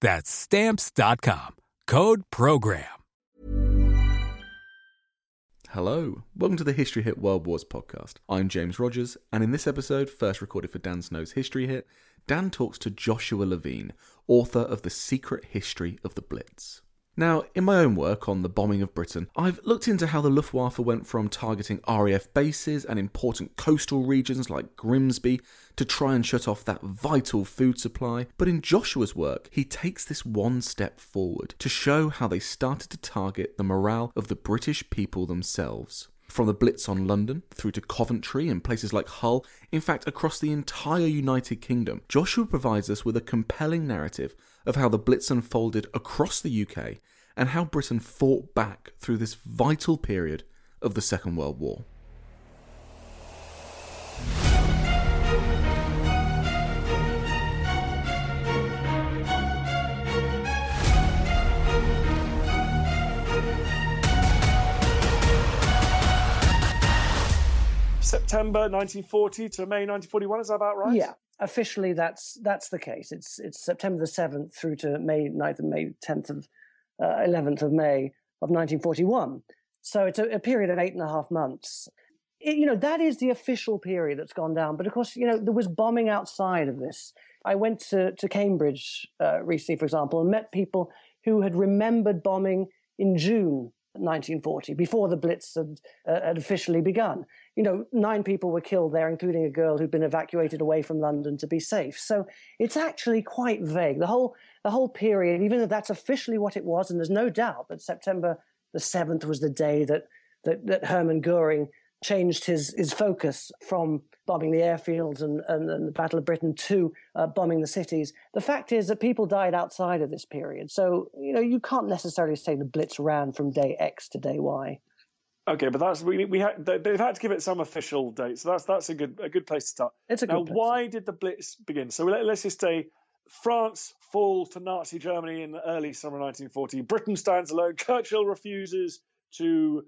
That's Stamps.com. Code PROGRAM. Hello, welcome to the History Hit World Wars podcast. I'm James Rogers, and in this episode, first recorded for Dan Snow's History Hit, Dan talks to Joshua Levine, author of The Secret History of the Blitz. Now, in my own work on the bombing of Britain, I've looked into how the Luftwaffe went from targeting RAF bases and important coastal regions like Grimsby to try and shut off that vital food supply. But in Joshua's work, he takes this one step forward to show how they started to target the morale of the British people themselves. From the Blitz on London through to Coventry and places like Hull, in fact, across the entire United Kingdom, Joshua provides us with a compelling narrative of how the Blitz unfolded across the UK and how Britain fought back through this vital period of the Second World War. September 1940 to May 1941. Is that about right? Yeah, officially that's that's the case. It's it's September the seventh through to May 9th and May tenth of uh, 11th of May of 1941. So it's a, a period of eight and a half months. It, you know that is the official period that's gone down. But of course, you know there was bombing outside of this. I went to to Cambridge uh, recently, for example, and met people who had remembered bombing in June 1940, before the Blitz had, uh, had officially begun. You know, nine people were killed there, including a girl who'd been evacuated away from London to be safe. So it's actually quite vague. The whole the whole period, even though that's officially what it was, and there's no doubt that September the seventh was the day that that, that Hermann Goering changed his his focus from bombing the airfields and, and, and the Battle of Britain to uh, bombing the cities. The fact is that people died outside of this period. So, you know, you can't necessarily say the Blitz ran from day X to day Y. Okay, but that's we we had they've had to give it some official date, so that's that's a good a good place to start. It's a now. good place. Why did the Blitz begin? So let, us just say France falls to Nazi Germany in the early summer 1940. Britain stands alone. Churchill refuses to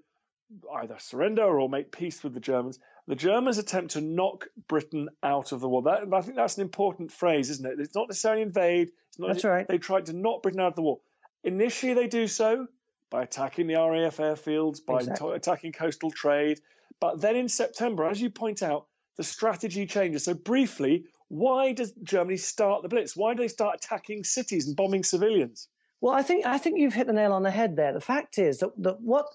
either surrender or make peace with the Germans. The Germans attempt to knock Britain out of the war. That, I think that's an important phrase, isn't it? It's not necessarily invade. It's not That's right. They tried to knock Britain out of the war. Initially, they do so by attacking the RAF airfields, by Exactly. to- attacking coastal trade. But then in September, as you point out, the strategy changes. So briefly, why does Germany start the Blitz? Why do they start attacking cities and bombing civilians? Well, I think I think you've hit the nail on the head there. The fact is that, that what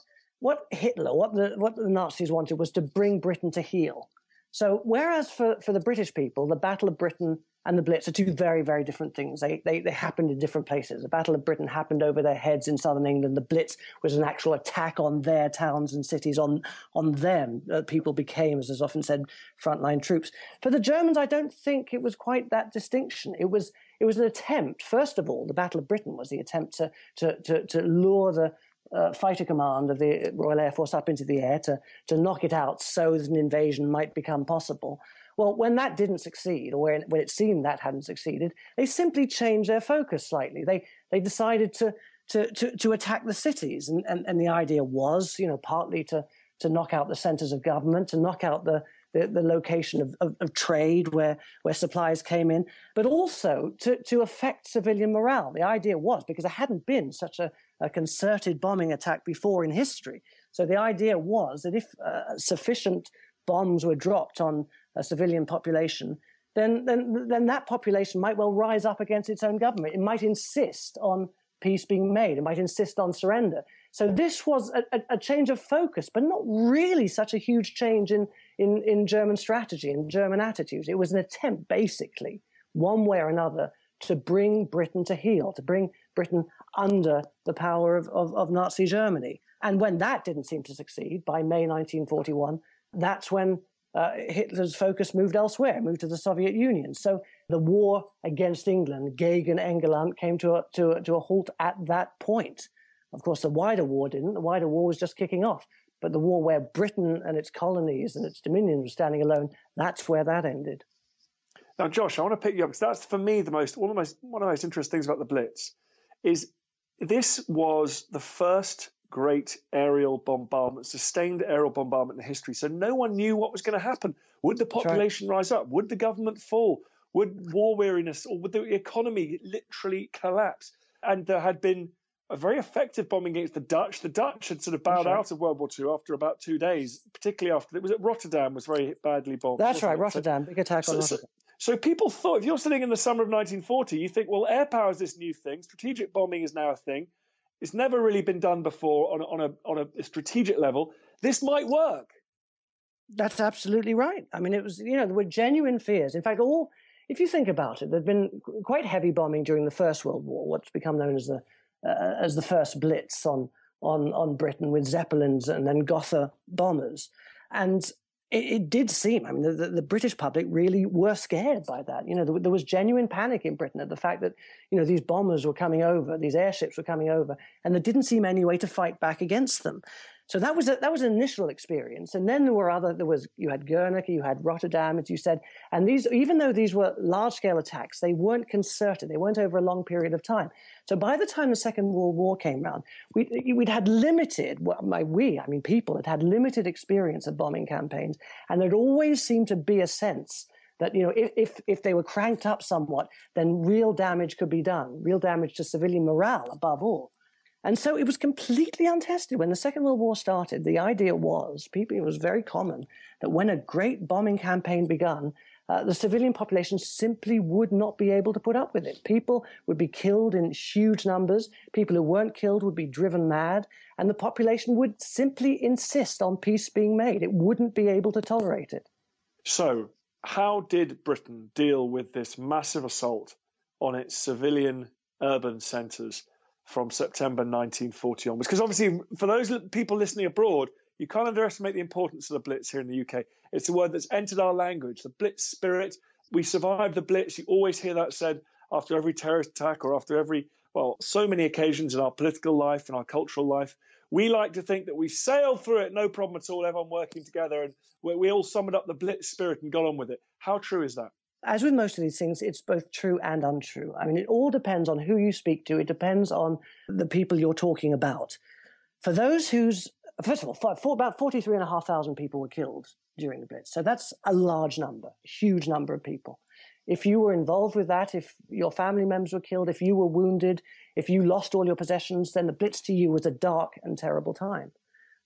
what Hitler, what the what the Nazis wanted was to bring Britain to heel. So whereas for, for the British people, the Battle of Britain and the Blitz are two very, very different things. They, they they happened in different places. The Battle of Britain happened over their heads in southern England. The Blitz was an actual attack on their towns and cities, on on them. Uh, people became, as is often said, frontline troops. For the Germans, I don't think it was quite that distinction. It was it was an attempt. First of all, the Battle of Britain was the attempt to to to, to lure the uh, fighter command of the Royal Air Force up into the air to to knock it out so that an invasion might become possible. Well, when that didn't succeed, or when, when it seemed that hadn't succeeded, they simply changed their focus slightly. They they decided to to, to, to attack the cities. And, and, and the idea was, you know, partly to, to knock out the centers of government, to knock out the, the, the location of, of, of, trade where, where supplies came in, but also to, to affect civilian morale. The idea was because there hadn't been such a, a concerted bombing attack before in history. So the idea was that if uh, sufficient bombs were dropped on a civilian population, then, then, then that population might well rise up against its own government. It might insist on peace being made. It might insist on surrender. So this was a, a, change of focus, but not really such a huge change in, in, in German strategy and German attitudes. It was an attempt, basically, one way or another, to bring Britain to heel, to bring Britain under the power of, of, of Nazi Germany. And when that didn't seem to succeed, by May 1941, that's when uh, Hitler's focus moved elsewhere, moved to the Soviet Union. So the war against England, Gegen England, came to a, to, a, to a halt at that point. Of course, the wider war didn't. The wider war was just kicking off. But the war where Britain and its colonies and its dominions were standing alone, that's where that ended. Now, Josh, I want to pick you up because that's for me the most one of the most one of the most interesting things about the Blitz is this was the first great aerial bombardment, sustained aerial bombardment in history. So no one knew what was going to happen. Would the population right. rise up? Would the government fall? Would war weariness or would the economy literally collapse? And there had been a very effective bombing against the Dutch. The Dutch had sort of bowed right. out of World War II after about two days, particularly after it was at Rotterdam was very badly bombed. That's right, Rotterdam, big attack on so, Rotterdam. So, people thought if you're sitting in the summer of 1940, you think, well, air power is this new thing. Strategic bombing is now a thing. It's never really been done before on a, on a on a strategic level. This might work. That's absolutely right. I mean, it was you know there were genuine fears. In fact, all if you think about it, there'd been quite heavy bombing during the First World War, what's become known as the uh, as the first Blitz on on on Britain with Zeppelins and then Gotha bombers, and it, it did seem. I mean, the, the, the, British public really were scared by that. You know, there, there, was genuine panic in Britain at the fact that you know these bombers were coming over, these airships were coming over, and there didn't seem any way to fight back against them. So that was a, that was an initial experience, and then there were other. There was you had Guernica, you had Rotterdam, as you said, and these even though these were large scale attacks, they weren't concerted. They weren't over a long period of time. So by the time the Second World War came around, we, we'd had limited. Well, my we, I mean people, had had limited experience of bombing campaigns, and there'd always seemed to be a sense that you know if if they were cranked up somewhat, then real damage could be done, real damage to civilian morale above all. And so it was completely untested. When the Second World War started, the idea was, people, it was very common that when a great bombing campaign began, uh, the civilian population simply would not be able to put up with it. People would be killed in huge numbers. People who weren't killed would be driven mad. And the population would simply insist on peace being made. It wouldn't be able to tolerate it. So, how did Britain deal with this massive assault on its civilian urban centres? From September 1940 onwards. Because obviously, for those people listening abroad, you can't underestimate the importance of the Blitz here in the UK. It's a word that's entered our language, the Blitz spirit. We survived the Blitz. You always hear that said after every terrorist attack or after every, well, so many occasions in our political life and our cultural life. We like to think that we sailed through it, no problem at all, everyone working together, and we, all summoned up the Blitz spirit and got on with it. How true is that? As with most of these things, it's both true and untrue. I mean, it all depends on who you speak to. It depends on the people you're talking about. For those whose, first of all, for, for about 43,500 people were killed during the Blitz. So that's a large number, a huge number of people. If you were involved with that, if your family members were killed, if you were wounded, if you lost all your possessions, then the Blitz to you was a dark and terrible time.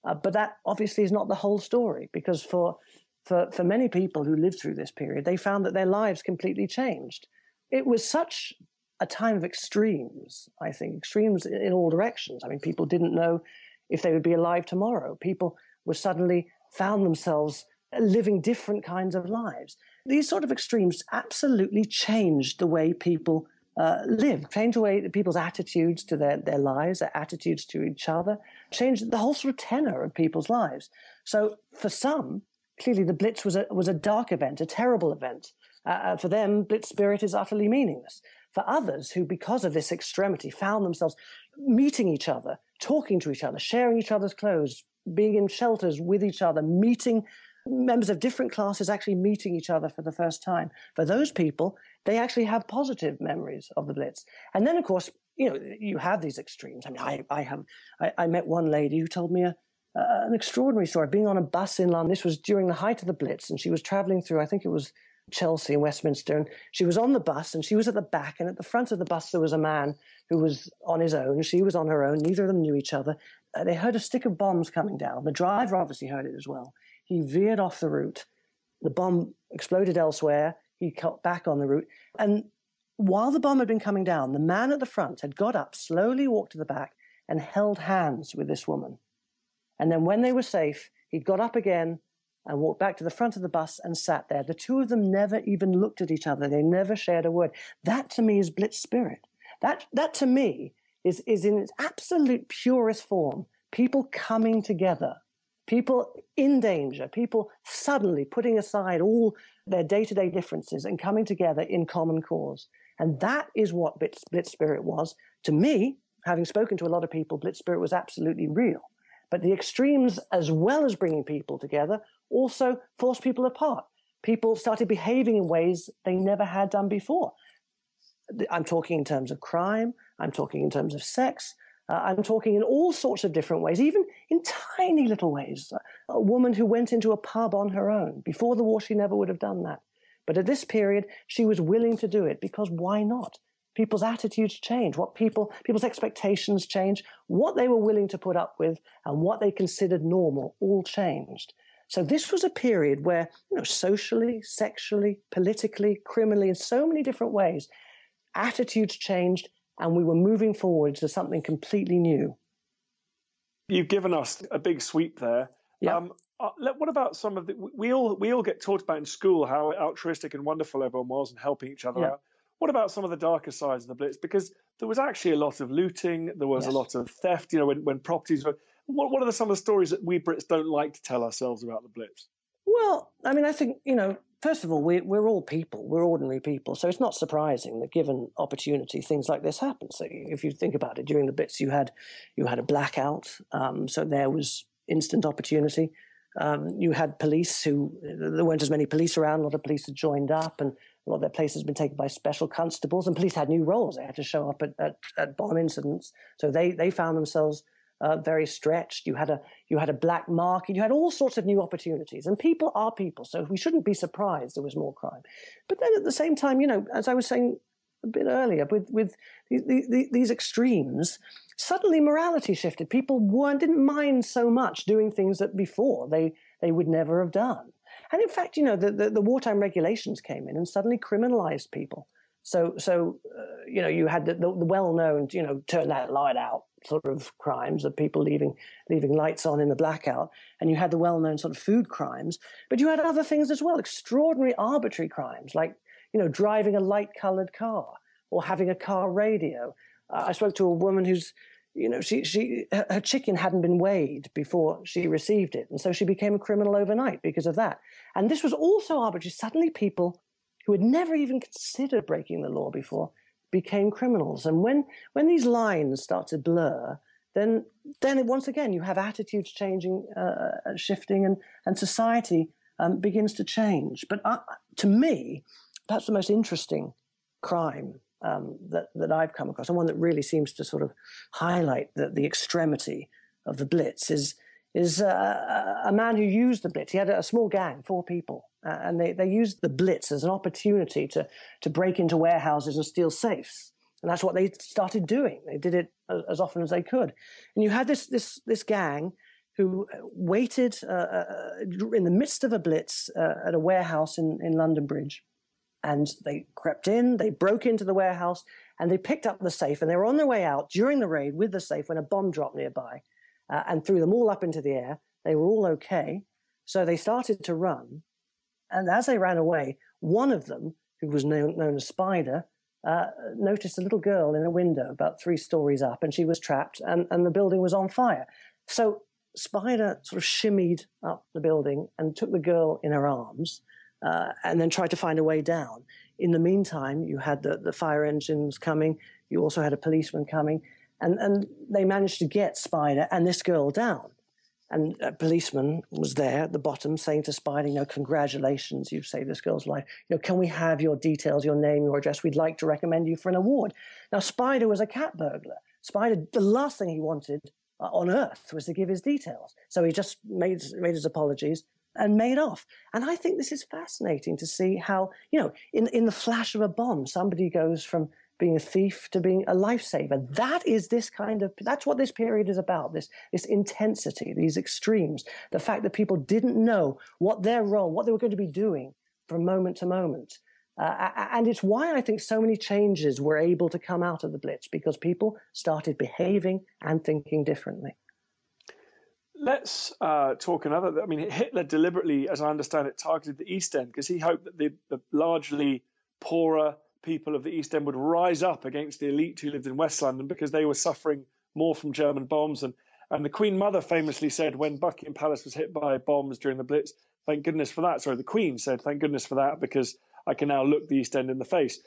Uh, but that obviously is not the whole story because for for, for many people who lived through this period, they found that their lives completely changed. It was such a time of extremes, I think, extremes in all directions. I mean, people didn't know if they would be alive tomorrow. People were suddenly found themselves living different kinds of lives. These sort of extremes absolutely changed the way people uh, live, changed the way people's attitudes to their, their lives, their attitudes to each other, changed the whole sort of tenor of people's lives. So for some, clearly the Blitz was a, was a dark event, a terrible event. Uh, uh, for them, Blitz spirit is utterly meaningless. For others who, because of this extremity, found themselves meeting each other, talking to each other, sharing each other's clothes, being in shelters with each other, meeting members of different classes actually meeting each other for the first time. For those people, they actually have positive memories of the Blitz. And then, of course, you know, you have these extremes. I mean, I, I have, I, I met one lady who told me a, uh, an extraordinary story being on a bus in London. This was during the height of the Blitz, and she was traveling through, I think it was Chelsea and Westminster, and she was on the bus and she was at the back, and at the front of the bus there was a man who was on his own. She was on her own. Neither of them knew each other. Uh, they heard a stick of bombs coming down. The driver obviously heard it as well. He veered off the route. The bomb exploded elsewhere. He cut back on the route, and while the bomb had been coming down, the man at the front had got up, slowly walked to the back, and held hands with this woman. And then when they were safe, he'd got up again and walked back to the front of the bus and sat there. The two of them never even looked at each other. They never shared a word. That to me is Blitz spirit. That, that to me is, is in its absolute purest form. People coming together, people in danger, people suddenly putting aside all their day to day differences and coming together in common cause. And that is what Blitz, Blitz spirit was. To me, having spoken to a lot of people, Blitz spirit was absolutely real. But the extremes, as well as bringing people together, also forced people apart. People started behaving in ways they never had done before. I'm talking in terms of crime. I'm talking in terms of sex. Uh, I'm talking in all sorts of different ways, even in tiny little ways. A woman who went into a pub on her own. Before the war, she never would have done that. But at this period, she was willing to do it because why not? People's attitudes change, what people, people's expectations change, what they were willing to put up with and what they considered normal all changed. So this was a period where, you know, socially, sexually, politically, criminally, in so many different ways, attitudes changed and we were moving forward to something completely new. You've given us a big sweep there. Yeah. Um, uh, what about some of the? We all we all get taught about in school how altruistic and wonderful everyone was and helping each other yeah. out. What about some of the darker sides of the Blitz? Because there was actually a lot of looting, there was yes. a lot of theft. You know, when, when properties were. What, what are the, some of the stories that we Brits don't like to tell ourselves about the Blitz? Well, I mean, I think you know. First of all, we, we're all people. We're ordinary people, so it's not surprising that, given opportunity, things like this happen. So, if you think about it, during the Blitz, you had you had a blackout, um, so there was instant opportunity. Um, you had police who there weren't as many police around. A lot of police had joined up, and a lot of their places had been taken by special constables. And police had new roles; they had to show up at, at, at bomb incidents. So they they found themselves uh, very stretched. You had a you had a black market. You had all sorts of new opportunities. And people are people, so we shouldn't be surprised there was more crime. But then at the same time, you know, as I was saying a bit earlier, with with the, the, these extremes, suddenly morality shifted. People weren't didn't mind so much doing things that before they they would never have done. And in fact, you know, the, the, the wartime regulations came in and suddenly criminalized people. So, so uh, you know, you had the, the, the, well-known, you know, turn that light out sort of crimes of people leaving leaving lights on in the blackout, and you had the well-known sort of food crimes. But you had other things as well, extraordinary, arbitrary crimes like you know, driving a light-colored car or having a car radio. Uh, I spoke to a woman who's you know, she, she, her chicken hadn't been weighed before she received it. And so she became a criminal overnight because of that. And this was also arbitrary. Suddenly people who had never even considered breaking the law before became criminals. And when, when these lines start to blur, then, then once again, you have attitudes changing, uh, shifting, and, and society um, begins to change. But uh, to me, perhaps the most interesting crime um, that, that I've come across, and one that really seems to sort of highlight the, the extremity of the Blitz, is is uh, a man who used the Blitz. He had a, small gang, four people, uh, and they, they used the Blitz as an opportunity to to break into warehouses and steal safes. And that's what they started doing. They did it as, often as they could. And you had this this this gang who waited uh, uh in the midst of a blitz uh, at a warehouse in, in London Bridge and they crept in, they broke into the warehouse, and they picked up the safe. And they were on their way out during the raid with the safe when a bomb dropped nearby uh, and threw them all up into the air. They were all okay. So they started to run. And as they ran away, one of them, who was known, known as Spider, uh, noticed a little girl in a window about three stories up, and she was trapped, and, and the building was on fire. So Spider sort of shimmied up the building and took the girl in her arms uh, and then tried to find a way down. In the meantime, you had the, the fire engines coming. You also had a policeman coming, and, and they managed to get Spider and this girl down. and a policeman was there at the bottom saying to Spider, you know, congratulations, you've saved this girl's life. You know, can we have your details, your name, your address? We'd like to recommend you for an award. Now, Spider was a cat burglar. Spider, the last thing he wanted uh, on earth was to give his details. So he just made, made his apologies and made off. And I think this is fascinating to see how, you know, in, in the flash of a bomb, somebody goes from being a thief to being a lifesaver. That is this kind of that's what this period is about. This this intensity, these extremes, the fact that people didn't know what their role, what they were going to be doing from moment to moment. Uh, and it's why I think so many changes were able to come out of the Blitz because people started behaving and thinking differently. Let's uh, talk another. I mean, Hitler deliberately, as I understand it, targeted the East End because he hoped that the, the largely poorer people of the East End would rise up against the elite who lived in West London because they were suffering more from German bombs. And, and the Queen Mother famously said when Buckingham Palace was hit by bombs during the Blitz, thank goodness for that. Sorry, the Queen said, thank goodness for that because I can now look the East End in the face.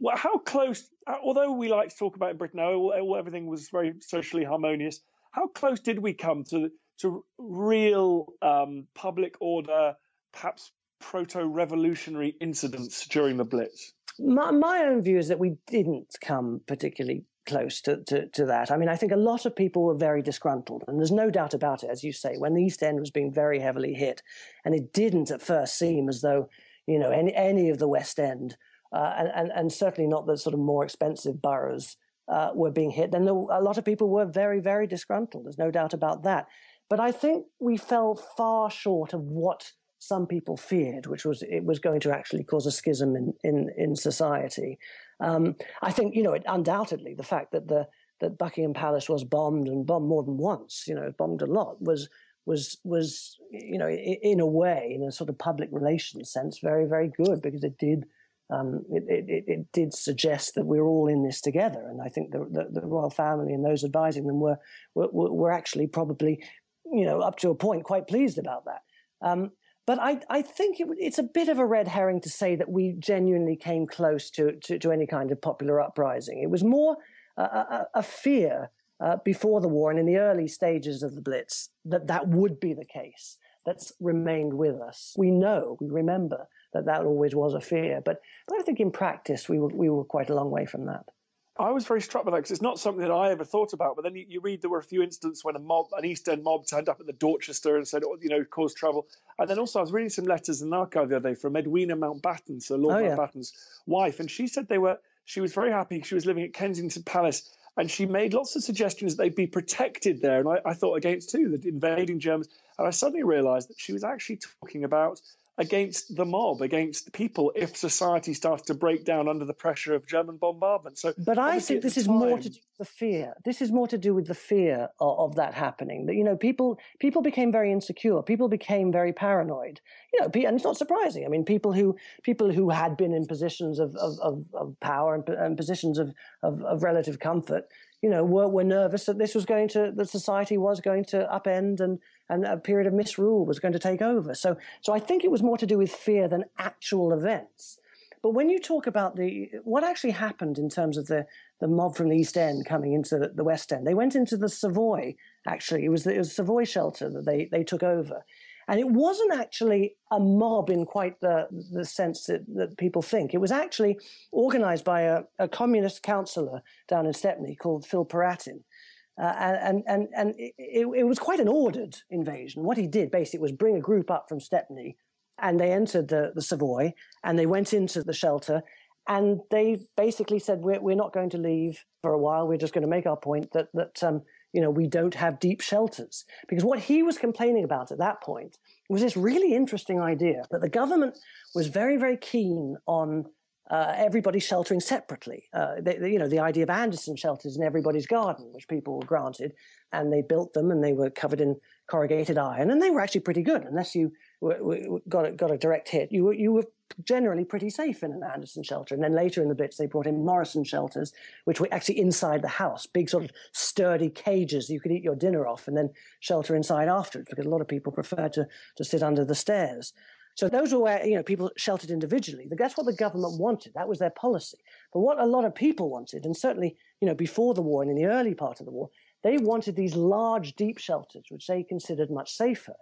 Well, how close, although we like to talk about in Britain, oh, everything was very socially harmonious, how close did we come to, to real um, public order, perhaps proto revolutionary incidents during the Blitz? My, my own view is that we didn't come particularly close to, to, to, that. I mean, I think a lot of people were very disgruntled, and there's no doubt about it, as you say, when the East End was being very heavily hit, and it didn't at first seem as though, you know, any, any of the West End, uh, and, and, and certainly not the sort of more expensive boroughs, uh, were being hit, then there, a lot of people were very, very disgruntled. There's no doubt about that. But I think we fell far short of what some people feared, which was it was going to actually cause a schism in in, in society. Um, I think you know it, undoubtedly the fact that the that Buckingham Palace was bombed and bombed more than once, you know, bombed a lot was was was you know in a way in a sort of public relations sense very very good because it did um, it, it, it, did suggest that we're all in this together. And I think the, the, the royal family and those advising them were, were, were actually probably, you know, up to a point, quite pleased about that. Um, but I, I think it, it's a bit of a red herring to say that we genuinely came close to, to, to any kind of popular uprising. It was more a, a, a fear uh, before the war and in the early stages of the Blitz that that would be the case. That's remained with us. We know, we remember that that always was a fear. But, but I think in practice, we were, we were quite a long way from that. I was very struck by that because it's not something that I ever thought about. But then you, you, read there were a few instances when a mob, an East End mob, turned up at the Dorchester and said, oh, you know, caused trouble. And then also I was reading some letters in the archive the other day from Edwina Mountbatten, so Lord oh, Mountbatten's yeah. wife, and she said they were. She was very happy. She was living at Kensington Palace, and she made lots of suggestions that they'd be protected there. And I, I thought against too, the invading Germans. And I suddenly realised that she was actually talking about against the mob, against people, if society starts to break down under the pressure of German bombardment. So, but I think this is time, more to do with the fear. This is more to do with the fear of, of, that happening. That you know, people people became very insecure. People became very paranoid. You know, and it's not surprising. I mean, people who people who had been in positions of of, of, of power and, and positions of, of, of relative comfort you know, were, were nervous that this was going to, that society was going to upend and, and a period of misrule was going to take over. So, so I think it was more to do with fear than actual events. But when you talk about the, what actually happened in terms of the, the mob from the East End coming into the, West End, they went into the Savoy, actually. It was the, it was Savoy shelter that they, they took over. And it wasn't actually a mob in quite the, the sense that, that people think. It was actually organized by a, a communist councillor down in Stepney called Phil Piratin. Uh, and and and it, it, was quite an ordered invasion. What he did basically was bring a group up from Stepney, and they entered the, the Savoy, and they went into the shelter, and they basically said, "We're we're not going to leave for a while. We're just going to make our point that that um, you know, we don't have deep shelters. Because what he was complaining about at that point was this really interesting idea that the government was very, very keen on uh, everybody sheltering separately. Uh, they, they, you know, the idea of Anderson shelters in everybody's garden, which people were granted, and they built them and they were covered in corrugated iron, and they were actually pretty good. Unless you got a, got a direct hit, you were you were generally pretty safe in an Anderson shelter. And then later in the Blitz, they brought in Morrison shelters, which were actually inside the house, big sort of sturdy cages you could eat your dinner off and then shelter inside afterwards, because a lot of people prefer to to sit under the stairs. So those were where you know people sheltered individually. That's what the government wanted. That was their policy. But what a lot of people wanted, and certainly you know before the war and in the early part of the war, they wanted these large, deep shelters, which they considered much safer.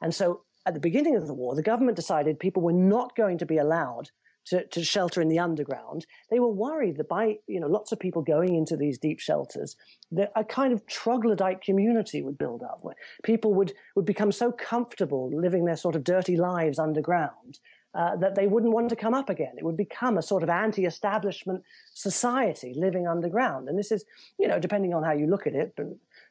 And so at the beginning of the war, the government decided people were not going to be allowed to, to shelter in the underground. They were worried that by you know lots of people going into these deep shelters, that a kind of troglodyte community would build up, where people would would become so comfortable living their sort of dirty lives underground uh, that they wouldn't want to come up again. It would become a sort of anti-establishment society living underground. And this is, you know, depending on how you look at it,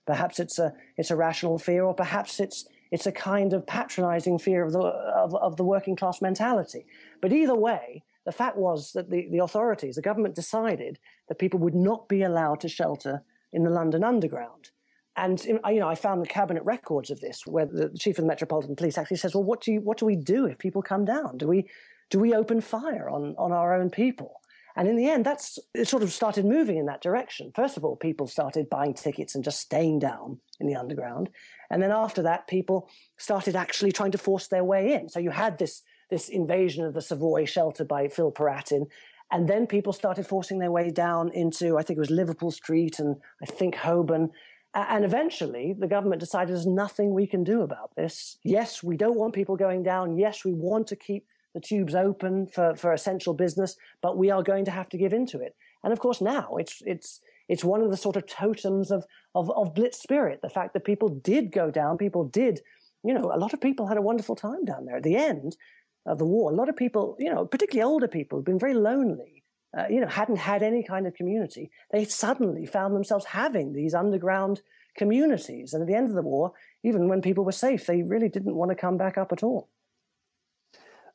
perhaps it's a it's a rational fear, or perhaps it's it's a kind of patronizing fear of the of, of the working class mentality. But either way, the fact was that the, the authorities, the government decided that people would not be allowed to shelter in the London Underground. And you know, I found the cabinet records of this, where the chief of the Metropolitan Police actually says, "Well, what do you, what do we do if people come down? Do we do we open fire on on our own people?" And in the end, that's it. Sort of started moving in that direction. First of all, people started buying tickets and just staying down in the underground, and then after that, people started actually trying to force their way in. So you had this this invasion of the Savoy shelter by Phil Piratin. And then people started forcing their way down into, I think it was Liverpool Street and I think Holborn. And eventually, the government decided there's nothing we can do about this. Yes, we don't want people going down. Yes, we want to keep the tubes open for, for essential business, but we are going to have to give into it. And of course, now it's it's it's one of the sort of totems of, of, of Blitz spirit. The fact that people did go down, people did, you know, a lot of people had a wonderful time down there. At the end of the war, a lot of people, you know, particularly older people, have been very lonely uh, you know, hadn't had any kind of community, they suddenly found themselves having these underground communities. And at the end of the war, even when people were safe, they really didn't want to come back up at all.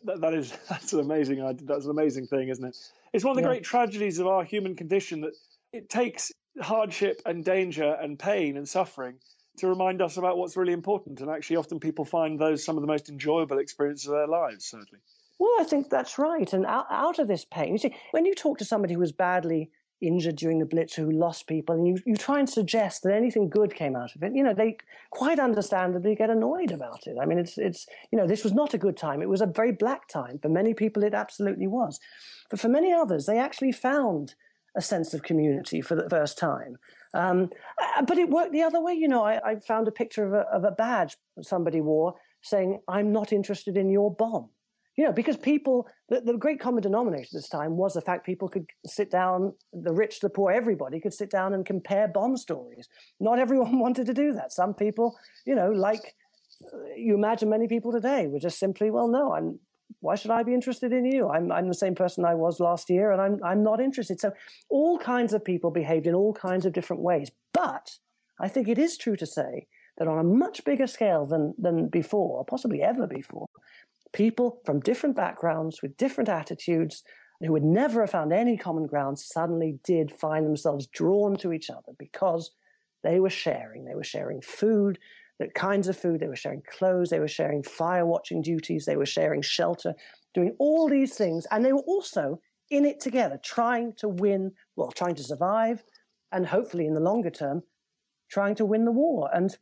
that, that is that's an amazing that's an amazing thing, isn't it? It's one of the yeah. great tragedies of our human condition that it takes hardship and danger and pain and suffering to remind us about what's really important. And actually, often people find those some of the most enjoyable experiences of their lives. Certainly. Well, I think that's right. And out, out of this pain, you see, when you talk to somebody who was badly injured during the Blitz, who lost people, and you, you try and suggest that anything good came out of it, you know, they quite understandably get annoyed about it. I mean, it's, it's, you know, this was not a good time. It was a very black time. For many people, it absolutely was. But for many others, they actually found a sense of community for the first time. Um, uh, but it worked the other way. You know, I, I found a picture of a, of a badge somebody wore saying, I'm not interested in your bomb. You know, because people, the, the great common denominator this time was the fact people could sit down, the rich, the poor, everybody could sit down and compare bomb stories. Not everyone wanted to do that. Some people, you know, like you imagine many people today were just simply, well, no, I'm, why should I be interested in you? I'm, I'm the same person I was last year and I'm, I'm not interested. So all kinds of people behaved in all kinds of different ways. But I think it is true to say that on a much bigger scale than, than before, possibly ever before, people from different backgrounds with different attitudes who would never have found any common ground suddenly did find themselves drawn to each other because they were sharing. They were sharing food, the kinds of food, they were sharing clothes, they were sharing fire watching duties, they were sharing shelter, doing all these things. And they were also in it together, trying to win, well, trying to survive, and hopefully in the longer term, trying to win the war. And,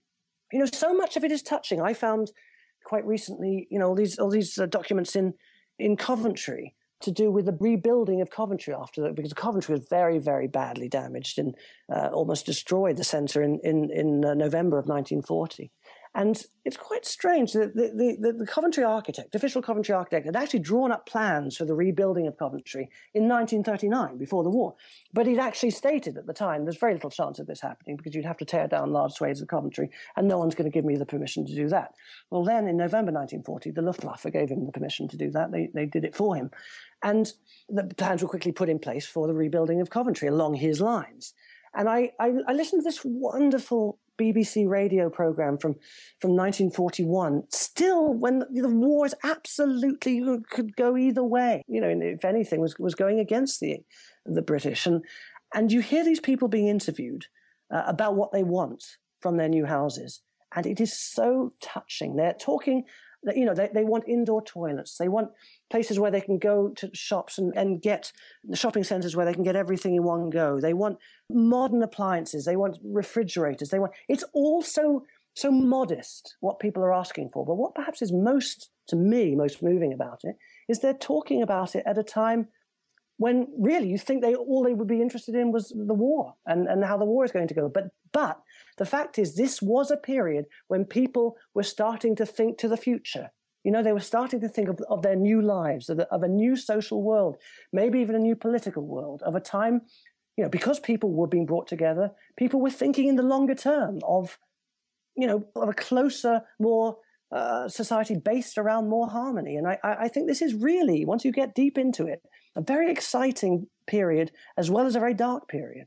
you know, so much of it is touching. I found quite recently, you know, all these all these uh, documents in in Coventry to do with the rebuilding of Coventry after that, because Coventry was very, very badly damaged and uh, almost destroyed the centre in in, in uh, November of 1940. And it's quite strange that the, the, the, Coventry architect, official Coventry architect, had actually drawn up plans for the rebuilding of Coventry in 1939, before the war. But he'd actually stated at the time there's very little chance of this happening because you'd have to tear down large swathes of Coventry, and no one's going to give me the permission to do that. Well, then in November 1940, the Luftwaffe gave him the permission to do that. They, they did it for him. And the plans were quickly put in place for the rebuilding of Coventry along his lines. And I, I, I listened to this wonderful BBC radio program from, from 1941, still when the, the war is absolutely could go either way, you know, if anything, was, was going against the, the British. And, and you hear these people being interviewed uh, about what they want from their new houses. And it is so touching. They're talking you know, they, they want indoor toilets. They want places where they can go to shops and, and get the shopping centers where they can get everything in one go. They want modern appliances. They want refrigerators. They want, it's all so, so modest what people are asking for. But what perhaps is most, to me, most moving about it is they're talking about it at a time when really you think they all they would be interested in was the war and, and how the war is going to go. But but The fact is, this was a period when people were starting to think to the future. You know, they were starting to think of, of their new lives, of, the, of a new social world, maybe even a new political world, of a time, you know, because people were being brought together, people were thinking in the longer term of, you know, of a closer, more uh, society based around more harmony. And I, I think this is really, once you get deep into it, a very exciting period as well as a very dark period.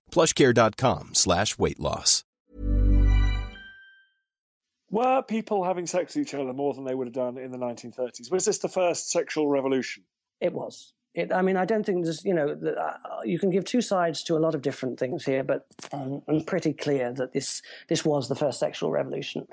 Plushcare.com slash weight loss. Were people having sex with each other more than they would have done in the 1930s? Was this the first sexual revolution? It was. It, I mean, I don't think there's, you know, uh, you can give two sides to a lot of different things here, but um, I'm pretty clear that this this was the first sexual revolution.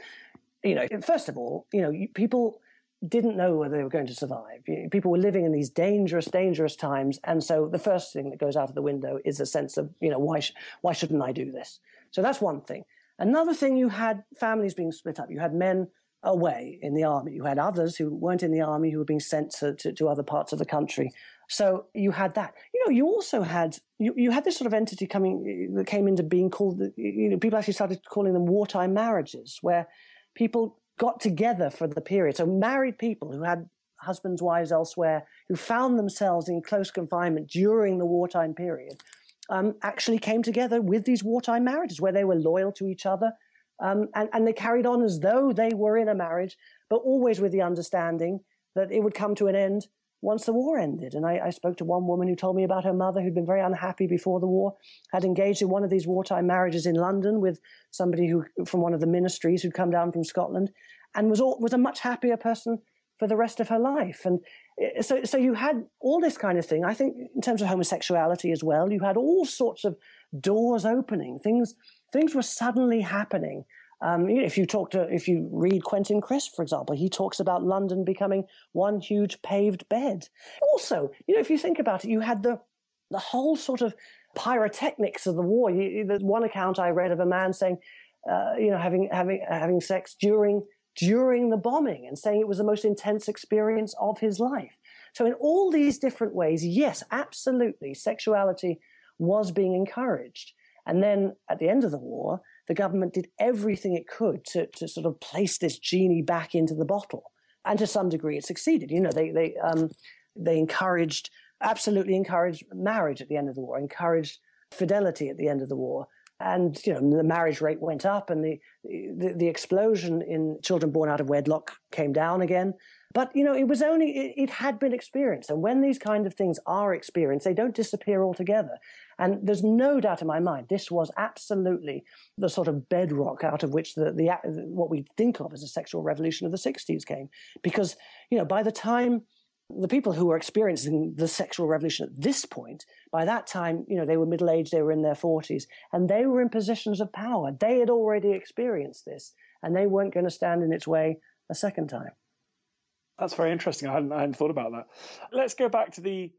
You know, first of all, you know, people didn't know whether they were going to survive. People were living in these dangerous, dangerous times, and so the first thing that goes out of the window is a sense of, you know, why sh- why shouldn't I do this? So that's one thing. Another thing, you had families being split up. You had men away in the army. You had others who weren't in the army who were being sent to, to, to other parts of the country. So you had that. You know, you also had you, you had this sort of entity coming that came into being called. You know, people actually started calling them wartime marriages, where people got together for the period. So married people who had husbands, wives elsewhere, who found themselves in close confinement during the wartime period, um, actually came together with these wartime marriages, where they were loyal to each other. Um, and, and they carried on as though they were in a marriage, but always with the understanding that it would come to an end once the war ended. And I, I, spoke to one woman who told me about her mother who'd been very unhappy before the war, had engaged in one of these wartime marriages in London with somebody who from one of the ministries who'd come down from Scotland, and was all, was a much happier person for the rest of her life. And eh, so, so you had all this kind of thing. I think in terms of homosexuality as well, you had all sorts of doors opening. Things things were suddenly happening um, if you talk to, if you read Quentin Crisp, for example, he talks about London becoming one huge paved bed. Also, you know, if you think about it, you had the the whole sort of pyrotechnics of the war. You, there's one account I read of a man saying, uh, you know, having having having sex during during the bombing and saying it was the most intense experience of his life. So in all these different ways, yes, absolutely, sexuality was being encouraged. And then at the end of the war, the government did everything it could to, to sort of place this genie back into the bottle. And to some degree, it succeeded. You know, they, they, um, they encouraged, absolutely encouraged marriage at the end of the war, encouraged fidelity at the end of the war. And, you know, the marriage rate went up and the, the, the explosion in children born out of wedlock came down again. But, you know, it was only, it, it had been experienced. And when these kind of things are experienced, they don't disappear altogether. And there's no doubt in my mind, this was absolutely the sort of bedrock out of which the, the what we think of as a sexual revolution of the 60s came. Because, you know, by the time the people who were experiencing the sexual revolution at this point, by that time, you know, they were middle aged, they were in their 40s, and they were in positions of power. They had already experienced this, and they weren't going to stand in its way a second time. That's very interesting. I hadn't, I hadn't thought about that. Let's go back to the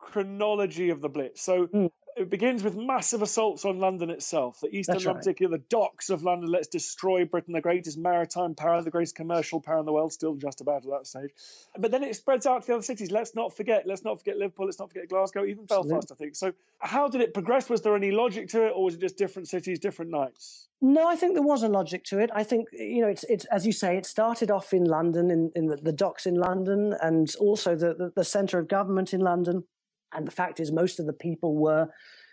chronology of the Blitz. So, mm. It begins with massive assaults on London itself. The Eastern That's London, right. the docks of London. Let's destroy Britain, the greatest maritime power, the greatest commercial power in the world, still just about at that stage. But then it spreads out to the other cities. Let's not forget. Let's not forget Liverpool. Let's not forget Glasgow, even Belfast. I think. So, how did it progress? Was there any logic to it, or was it just different cities, different nights? No, I think there was a logic to it. I think you know, it's it's as you say, it started off in London, in, in the, the docks in London, and also the, the, the centre of government in London. And the fact is, most of the people were,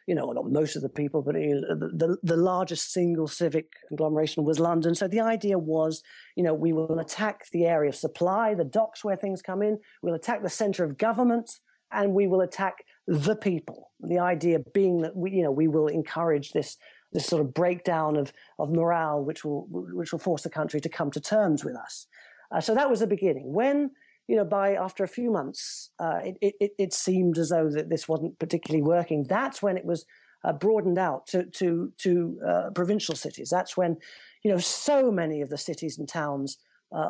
you know, not most of the people, but you know, the, the largest single civic conglomeration was London. So the idea was, you know, we will attack the area of supply, the docks where things come in. We'll attack the centre of government, and we will attack the people. The idea being that we, you know, we will encourage this this sort of breakdown of, of morale, which will which will force the country to come to terms with us. Uh, so that was the beginning. When you know, by after a few months, uh, it, it, it seemed as though that this wasn't particularly working. That's when it was uh, broadened out to to to uh, provincial cities. That's when you know so many of the cities and towns. Uh,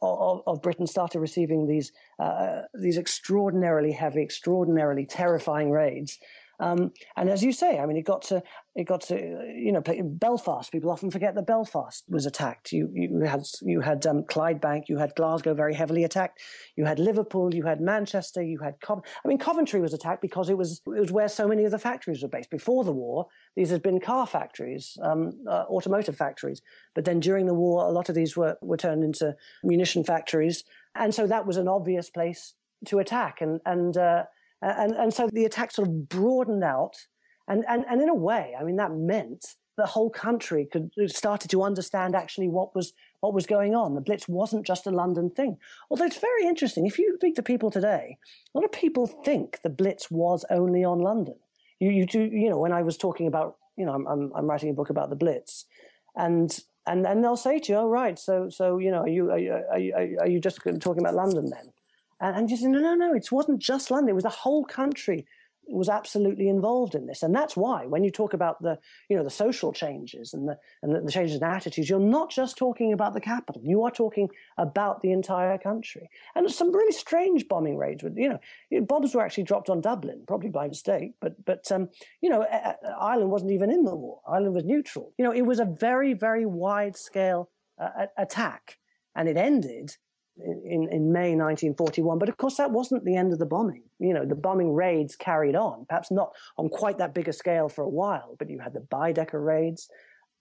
of, of, Britain started receiving these uh, these extraordinarily heavy, extraordinarily terrifying raids, um, and as you say, I mean, it got to it got to you know Belfast. People often forget that Belfast was attacked. You you had you had um, Clydebank, you had Glasgow very heavily attacked. You had Liverpool, you had Manchester, you had Cov- I mean, Coventry was attacked because it was it was where so many of the factories were based. Before the war, these had been car factories, um, uh, automotive factories. But then during the war, a lot of these were were turned into munition factories, and so that was an obvious place to attack. And and uh, and, and so the attack sort of broadened out. And, and, and in a way, I mean, that meant the whole country could uh, started to understand actually what was what was going on. The Blitz wasn't just a London thing. Although it's very interesting. If you speak to people today, a lot of people think the Blitz was only on London. You you do you know when I was talking about you know I'm I'm, I'm writing a book about the Blitz, and and and they'll say to you, oh right, so so you know are you are you, are you, are you just talking about London then? And, you say, no, no, no, it wasn't just London. It was the whole country was absolutely involved in this. And that's why when you talk about the, you know, the social changes and the, and the, the changes in attitudes, you're not just talking about the capital. You are talking about the entire country. And some really strange bombing raids. With, you know, bombs were actually dropped on Dublin, probably by mistake. But, but um, you know, Ireland wasn't even in the war. Ireland was neutral. You know, it was a very, very wide scale uh, attack. And it ended in, in May 1941. But of course, that wasn't the end of the bombing. You know, the bombing raids carried on, perhaps not on quite that big a scale for a while, but you had the Baedeker raids.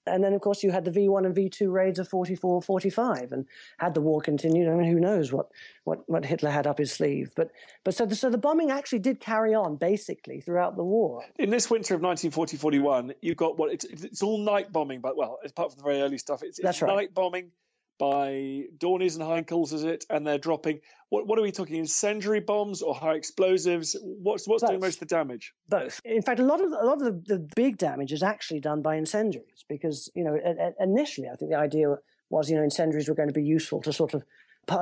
And then, of course, you had the V1 and V2 raids of 44, 45. And had the war continued, I mean, who knows what, what, what Hitler had up his sleeve. But, but so, the, so the bombing actually did carry on, basically, throughout the war. In this winter of 1940-41, you've got what, it's, it's all night bombing, but, well, apart from the very early stuff, it's, it's That's right. night bombing by Dorniers and Heinkels, is it? And they're dropping what? What are we talking? Incendiary bombs or high explosives? What's what's doing most of the damage? Both. In fact, a lot of a lot of the, the big damage is actually done by incendiaries because you know initially I think the idea was you know incendiaries were going to be useful to sort of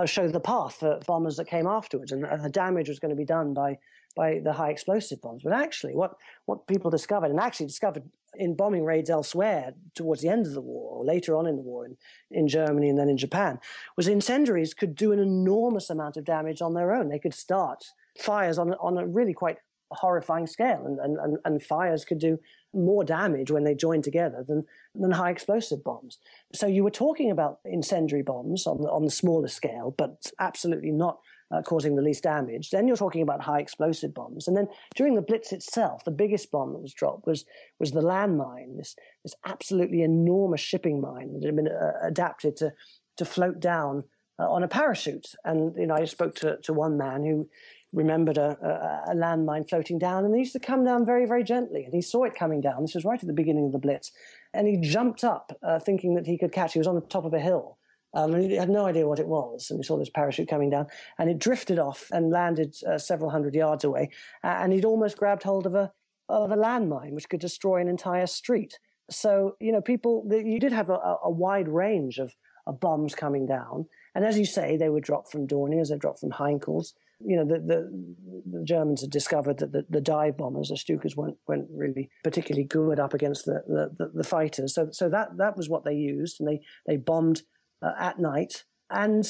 show the path for bombers that came afterwards, and, and the damage was going to be done by by the high explosive bombs. But actually, what what people discovered and actually discovered in bombing raids elsewhere towards the end of the war or later on in the war in, in Germany and then in Japan was incendiaries could do an enormous amount of damage on their own. They could start fires on, on a really quite horrifying scale and, and, and, fires could do more damage when they joined together than, than high explosive bombs. So you were talking about incendiary bombs on the, on the smaller scale, but absolutely not uh, causing the least damage. Then you're talking about high explosive bombs. And then during the Blitz itself, the biggest bomb that was dropped was, was the landmine, this, this absolutely enormous shipping mine that had been uh, adapted to, to float down uh, on a parachute. And, you know, I spoke to, to one man who remembered a, a, a landmine floating down, and they used to come down very, very gently. And he saw it coming down. This was right at the beginning of the Blitz. And he jumped up, uh, thinking that he could catch. He was on the top of a hill. Um, and he had no idea what it was. And he saw this parachute coming down, and it drifted off and landed uh, several hundred yards away. Uh, and he'd almost grabbed hold of a of a landmine, which could destroy an entire street. So you know, people you did have a, a wide range of, of bombs coming down, and as you say, they were dropped from Dorniers, they dropped from Heinkels. You know, the, the, the Germans had discovered that the, the dive bombers, the Stukas, weren't, weren't really particularly good up against the, the, the, fighters. So, so that, that was what they used, and they, they bombed uh, at night. And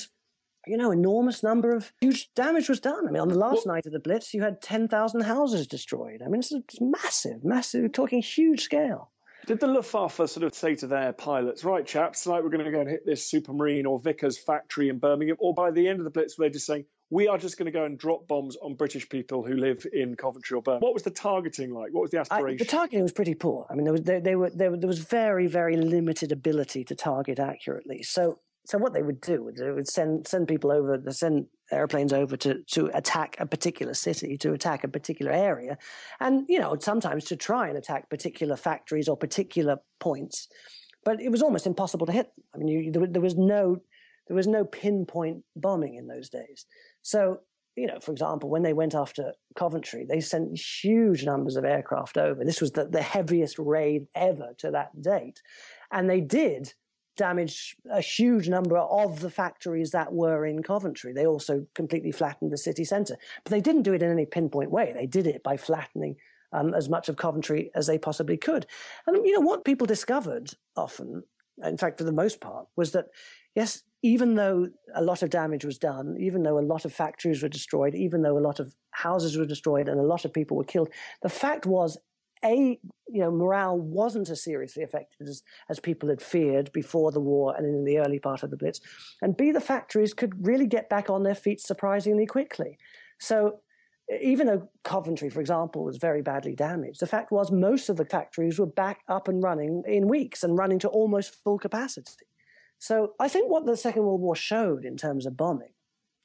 you know, enormous number of huge damage was done. I mean, on the last well, night of the Blitz, you had 10,000 houses destroyed. I mean, it's, it's massive, massive, we're talking huge scale. Did the Luftwaffe sort of say to their pilots, right, chaps, tonight we're going to go and hit this Supermarine or Vickers factory in Birmingham? Or by the end of the Blitz, were they just saying, we are just going to go and drop bombs on British people who live in Coventry or Birmingham? What was the targeting like? What was the aspiration? I, the targeting was pretty poor. I mean, there was, they, they were, there was very, very limited ability to target accurately. So so what they would do they would send send people over, they send airplanes over to to attack a particular city, to attack a particular area, and you know sometimes to try and attack particular factories or particular points. But it was almost impossible to hit. I mean, you, there, there was no there was no pinpoint bombing in those days. So you know, for example, when they went after Coventry, they sent huge numbers of aircraft over. This was the, the heaviest raid ever to that date. And they did damaged a huge number of the factories that were in Coventry. They also completely flattened the city centre. But they didn't do it in any pinpoint way. They did it by flattening um, as much of Coventry as they possibly could. And, you know, what people discovered often, in fact, for the most part, was that, yes, even though a lot of damage was done, even though a lot of factories were destroyed, even though a lot of houses were destroyed and a lot of people were killed, the fact was a you know morale wasn't as seriously affected as, as people had feared before the war and in the early part of the blitz. And b the factories could really get back on their feet surprisingly quickly. So even though coventry for example was very badly damaged the fact was most of the factories were back up and running in weeks and running to almost full capacity. So i think what the second world war showed in terms of bombing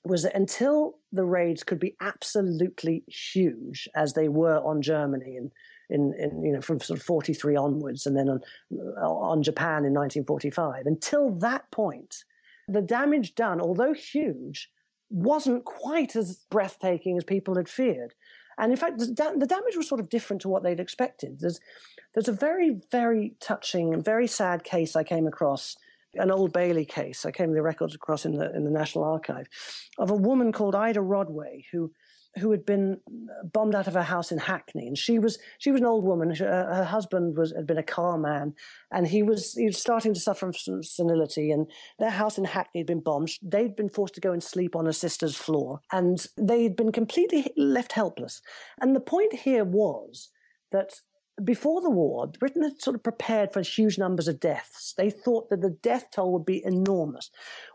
was that until the raids could be absolutely huge as they were on germany and in, in you know from sort of 43 onwards and then on uh, on Japan in 1945 until that point the damage done although huge wasn't quite as breathtaking as people had feared. And in fact the, the damage was sort of different to what they'd expected. There's there's a very very touching and very sad case I came across an Old Bailey case. I came the records across in the in the National Archive of a woman called Ida Rodway who who had been bombed out of her house in Hackney, and she was she was an old woman. Her, her husband was had been a car man, and he was he was starting to suffer from senility. And their house in Hackney had been bombed. They'd been forced to go and sleep on a sister's floor, and they'd been completely left helpless. And the point here was that before the war, Britain had sort of prepared for huge numbers of deaths. They thought that the death toll would be enormous.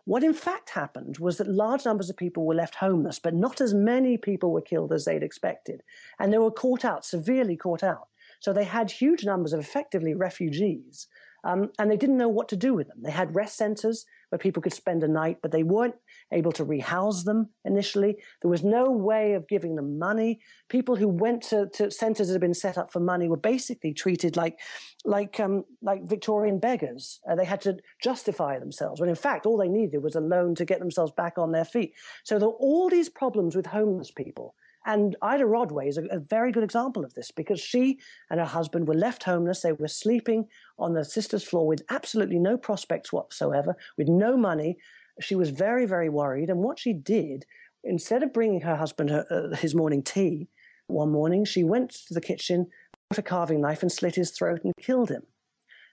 What in fact happened was that large numbers of people were left homeless, but not as many people were killed as they'd expected. And they were caught out, severely caught out. So they had huge numbers of effectively refugees um, and they didn't know what to do with them. They had rest centers where people could spend a night, but they weren't able to rehouse them initially. There was no way of giving them money. People who went to, to centers that had been set up for money were basically treated like, like, um, like Victorian beggars. Uh, they had to justify themselves when in fact all they needed was a loan to get themselves back on their feet. So there were all these problems with homeless people. And Ida Rodway is a, a, very good example of this because she and her husband were left homeless. They were sleeping on their sister's floor with absolutely no prospects whatsoever, with no money. She was very, very worried. And what she did, instead of bringing her husband her, uh, his morning tea one morning, she went to the kitchen, got a carving knife, and slit his throat and killed him.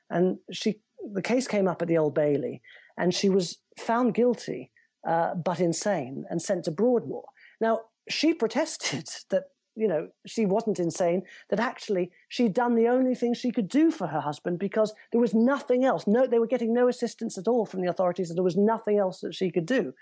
And she, the case came up at the Old Bailey, and she was found guilty, uh, but insane, and sent to Broadmoor. Now, she protested that you know she wasn't insane that actually she'd done the only thing she could do for her husband because there was nothing else. No they were getting no assistance at all from the authorities and there was nothing else that she could do.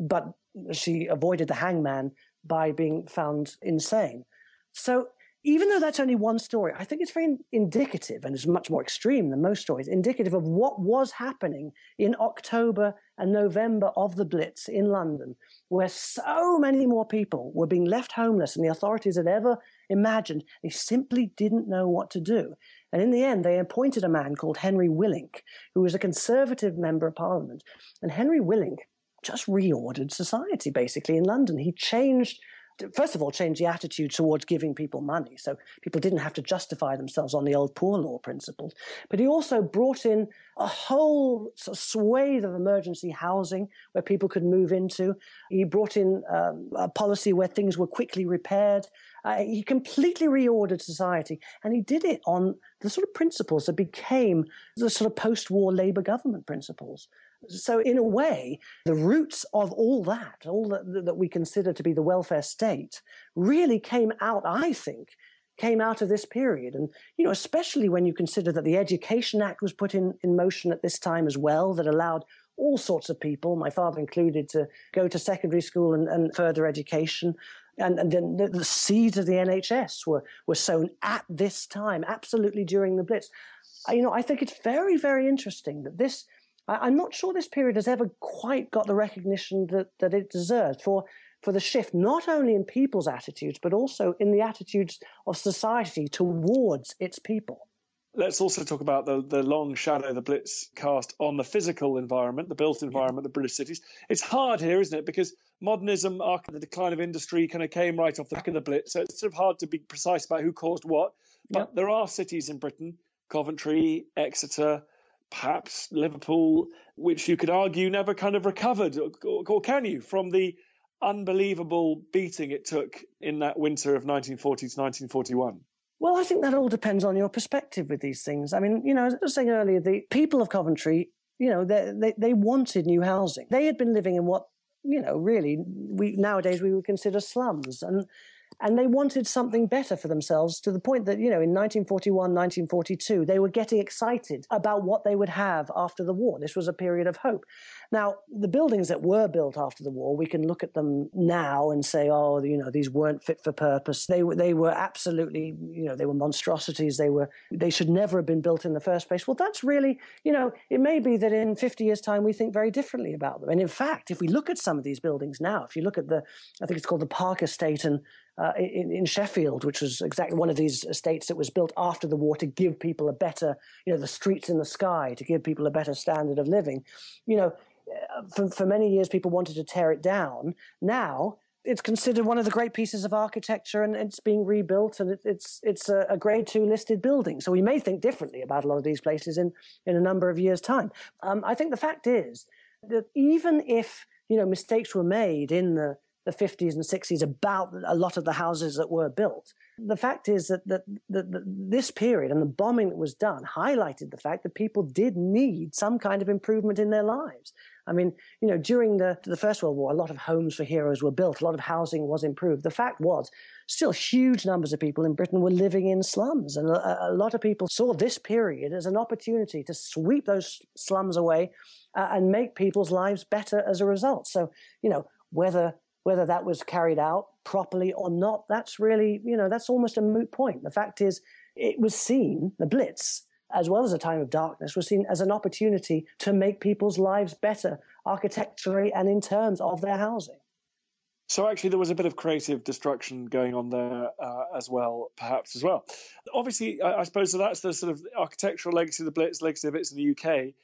But she avoided the hangman by being found insane. So even though that's only one story, I think it's very indicative and it's much more extreme than most stories, indicative of what was happening in October and November of the Blitz in London, where so many more people were being left homeless than the authorities had ever imagined. They simply didn't know what to do. And in the end, they appointed a man called Henry Willink, who was a conservative member of parliament. And Henry Willink just reordered society basically in London. He changed first of all, change the attitude towards giving people money. So people didn't have to justify themselves on the old poor law principles. But he also brought in a whole sort of swathe of emergency housing where people could move into. He brought in um, a policy where things were quickly repaired. Uh, he completely reordered society, and he did it on the sort of principles that became the sort of post-war Labour government principles. So, in a way, the roots of all that, all that, that we consider to be the welfare state, really came out, I think, came out of this period. And, you know, especially when you consider that the Education Act was put in, in motion at this time as well, that allowed all sorts of people, my father included, to go to secondary school and, and further education. And, and then the, the, seeds of the NHS were, were sown at this time, absolutely during the Blitz. You know, I think it's very, very interesting that this I'm not sure this period has ever quite got the recognition that, that it deserves for, for the shift, not only in people's attitudes, but also in the attitudes of society towards its people. Let's also talk about the, the long shadow the Blitz cast on the physical environment, the built environment, yeah. the British cities. It's hard here, isn't it? Because modernism, after the decline of industry, kind of came right off the back of the Blitz. So it's sort of hard to be precise about who caused what. But yeah. there are cities in Britain, Coventry, Exeter, perhaps Liverpool, which you could argue never kind of recovered, or, or can you, from the unbelievable beating it took in that winter of 1940 to 1941? Well, I think that all depends on your perspective with these things. I mean, you know, as I was saying earlier, the people of Coventry, you know, they, they, wanted new housing. They had been living in what, you know, really, we nowadays we would consider slums. And and they wanted something better for themselves to the point that, you know, in 1941, 1942, they were getting excited about what they would have after the war. This was a period of hope. Now, the buildings that were built after the war, we can look at them now and say, oh, you know, these weren't fit for purpose. They were, they were absolutely, you know, they were monstrosities. They were, they should never have been built in the first place. Well, that's really, you know, it may be that in 50 years' time we think very differently about them. And in fact, if we look at some of these buildings now, if you look at the, I think it's called the Park Estate and uh, in, in, Sheffield, which was exactly one of these estates that was built after the war to give people a better, you know, the streets in the sky, to give people a better standard of living. You know, uh, for, for many years, people wanted to tear it down. Now, it's considered one of the great pieces of architecture and it's being rebuilt and it, it's it's a, a, grade two listed building so we may think differently about a lot of these places in in a number of years time um, i think the fact is that even if you know mistakes were made in the the 50s and 60s about a lot of the houses that were built. The fact is that, that, that, that, this period and the bombing that was done highlighted the fact that people did need some kind of improvement in their lives. I mean, you know, during the, the First World War, a lot of homes for heroes were built, a lot of housing was improved. The fact was, still huge numbers of people in Britain were living in slums. And a, a lot of people saw this period as an opportunity to sweep those slums away uh, and make people's lives better as a result. So, you know, whether whether that was carried out properly or not, that's really, you know, that's almost a moot point. The fact is, it was seen, the Blitz, as well as a time of darkness, was seen as an opportunity to make people's lives better architecturally and in terms of their housing. So actually, there was a bit of creative destruction going on there uh, as well, perhaps as well. Obviously, I, I suppose so that's the sort of architectural legacy of the Blitz, legacy of it in the UK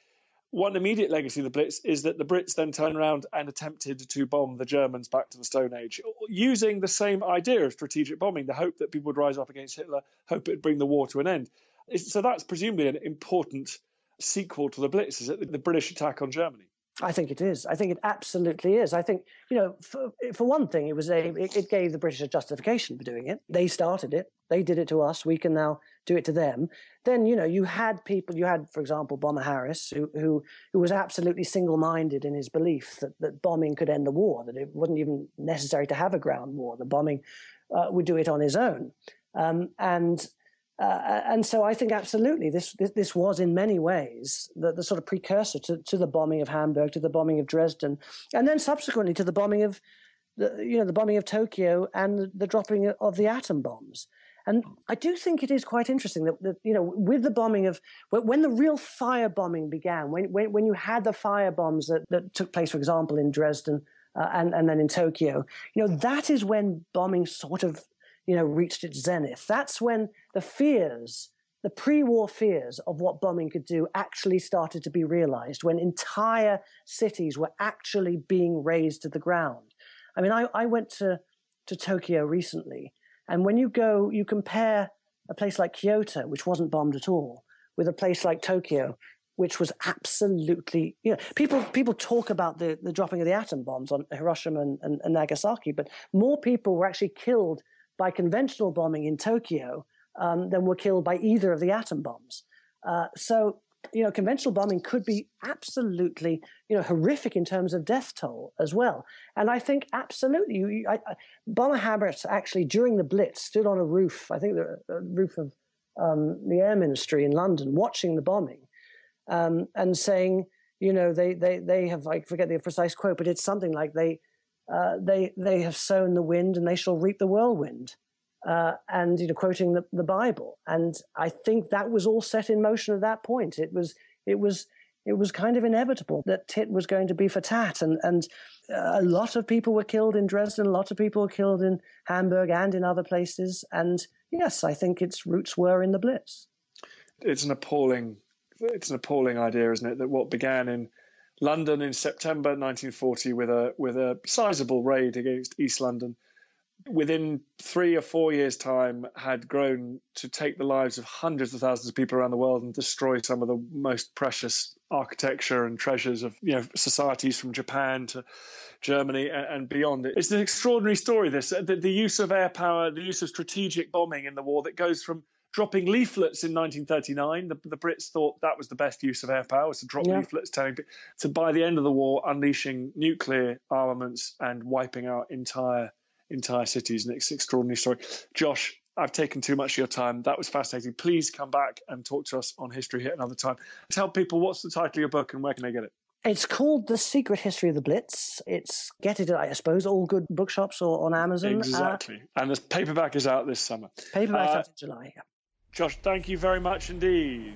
one immediate legacy of the Blitz is that the Brits then turned around and attempted to bomb the Germans back to the Stone Age, using the same idea of strategic bombing, the hope that people would rise up against Hitler, hope it would bring the war to an end. So that's presumably an important sequel to the Blitz, is it? The British attack on Germany. I think it is. I think it absolutely is. I think you know, for, for one thing, it was a it, it, gave the British a justification for doing it. They started it. They did it to us. We can now do it to them. Then you know, you had people. You had, for example, Bomber Harris, who who who was absolutely single minded in his belief that that bombing could end the war. That it wasn't even necessary to have a ground war. The bombing uh, would do it on his own. Um, and uh, and so I think absolutely this, this, this was in many ways the, the sort of precursor to, to the bombing of Hamburg, to the bombing of Dresden, and then subsequently to the bombing of the you know the bombing of Tokyo and the, the dropping of the atom bombs. And I do think it is quite interesting that, that, you know, with the bombing of when the real fire bombing began, when when, when you had the fire bombs that, that took place, for example, in Dresden uh, and and then in Tokyo, you know, that is when bombing sort of you know, reached its zenith. That's when the fears, the pre-war fears of what bombing could do actually started to be realized, when entire cities were actually being razed to the ground. I mean, I, I went to, to Tokyo recently, and when you go, you compare a place like Kyoto, which wasn't bombed at all, with a place like Tokyo, which was absolutely, you know, people people talk about the, the dropping of the atom bombs on Hiroshima and, and, and Nagasaki, but more people were actually killed by conventional bombing in Tokyo um, than were killed by either of the atom bombs. Uh, so you know, conventional bombing could be absolutely, you know, horrific in terms of death toll as well. And I think absolutely, you, I, I, Bomber Harris actually during the Blitz stood on a roof, I think the, the roof of um, the Air Ministry in London, watching the bombing um, and saying, you know, they they they have I forget the precise quote, but it's something like they uh, they they have sown the wind and they shall reap the whirlwind uh, and you know quoting the, the Bible. And I think that was all set in motion at that point. It was it was it was kind of inevitable that tit was going to be for tat, and and uh, a lot of people were killed in Dresden, a lot of people were killed in Hamburg and in other places. And yes, I think its roots were in the Blitz. It's an appalling it's an appalling idea, isn't it? That what began in London in September 1940 with a with a sizable raid against East London within three or four years' time, had grown to take the lives of hundreds of thousands of people around the world and destroy some of the most precious architecture and treasures of you know societies from Japan to Germany and, beyond. It's an extraordinary story. This uh, the, the use of air power, the use of strategic bombing in the war that goes from dropping leaflets in 1939. The, the, Brits thought that was the best use of air power, was to drop yeah. leaflets telling to by the end of the war unleashing nuclear armaments and wiping out entire entire cities, and it's an extraordinary story. Josh, I've taken too much of your time. That was fascinating. Please come back and talk to us on History Hit another time. Tell people what's the title of your book and where can they get it? It's called The Secret History of the Blitz. It's get it, I suppose, all good bookshops or on Amazon. Uh, exactly. Uh, and the paperback is out this summer. Paperback uh, out in July. Josh, thank you very much indeed.